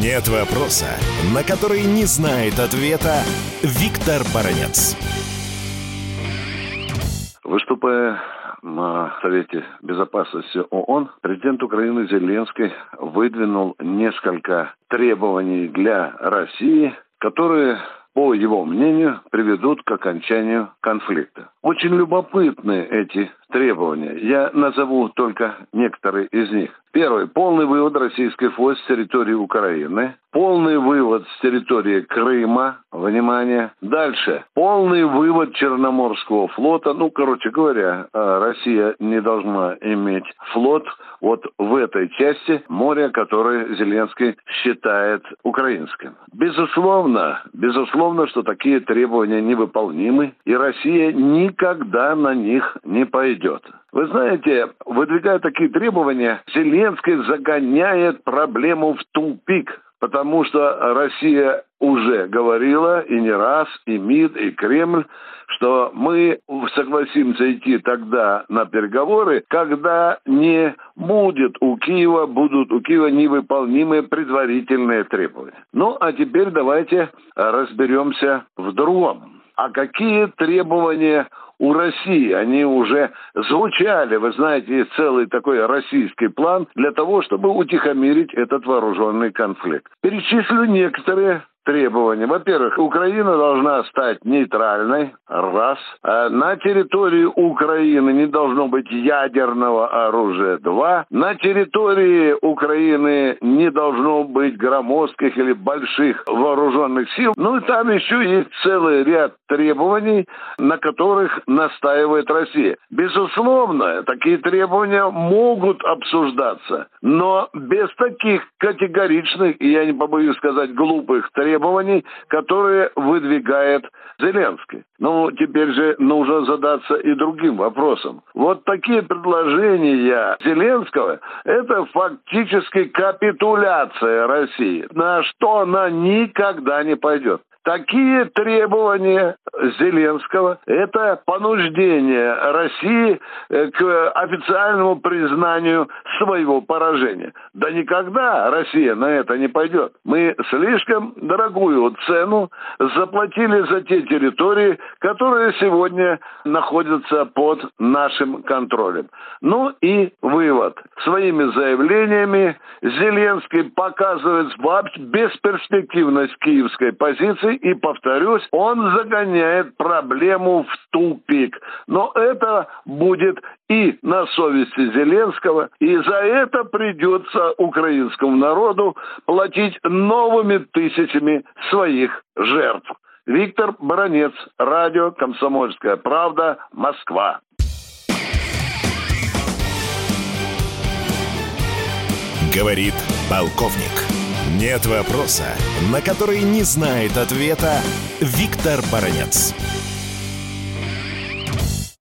Нет вопроса, на который не знает ответа Виктор Баранец. Выступая на Совете Безопасности ООН, президент Украины Зеленский выдвинул несколько требований для России, которые по его мнению, приведут к окончанию конфликта. Очень любопытны эти требования. Я назову только некоторые из них. Первый. Полный вывод российских войск с территории Украины. Полный вывод с территории Крыма. Внимание. Дальше. Полный вывод Черноморского флота. Ну, короче говоря, э, Россия не должна иметь флот вот в этой части моря, который Зеленский считает украинским. Безусловно, безусловно, что такие требования невыполнимы, и Россия никогда на них не пойдет. Вы знаете, выдвигая такие требования, Зеленский загоняет проблему в тупик, потому что Россия уже говорила и не раз, и МИД, и Кремль, что мы согласимся идти тогда на переговоры, когда не будет у Киева, будут у Киева невыполнимые предварительные требования. Ну, а теперь давайте разберемся в другом. А какие требования у России. Они уже звучали, вы знаете, целый такой российский план для того, чтобы утихомирить этот вооруженный конфликт. Перечислю некоторые требования. Во-первых, Украина должна стать нейтральной, раз. А на территории Украины не должно быть ядерного оружия, два. На территории Украины не должно быть громоздких или больших вооруженных сил. Ну и там еще есть целый ряд требований, на которых настаивает Россия. Безусловно, такие требования могут обсуждаться, но без таких категоричных, и я не побоюсь сказать, глупых требований, которые выдвигает Зеленский. Ну, теперь же нужно задаться и другим вопросом. Вот такие предложения Зеленского – это фактически капитуляция России, на что она никогда не пойдет. Такие требования Зеленского – это понуждение России э, к официальному признанию своего поражения. Да никогда Россия на это не пойдет. Мы слишком дорогую цену заплатили за те территории, которые сегодня находятся под нашим контролем. Ну и вывод. Своими заявлениями Зеленский показывает бесперспективность киевской позиции и, повторюсь, он загоняет проблему в тупик. Но это будет и на совести Зеленского, и за это придется украинскому народу платить новыми тысячами своих жертв. Виктор Баранец, радио «Комсомольская правда», Москва. Говорит полковник. Нет вопроса, на который не знает ответа Виктор Баранец.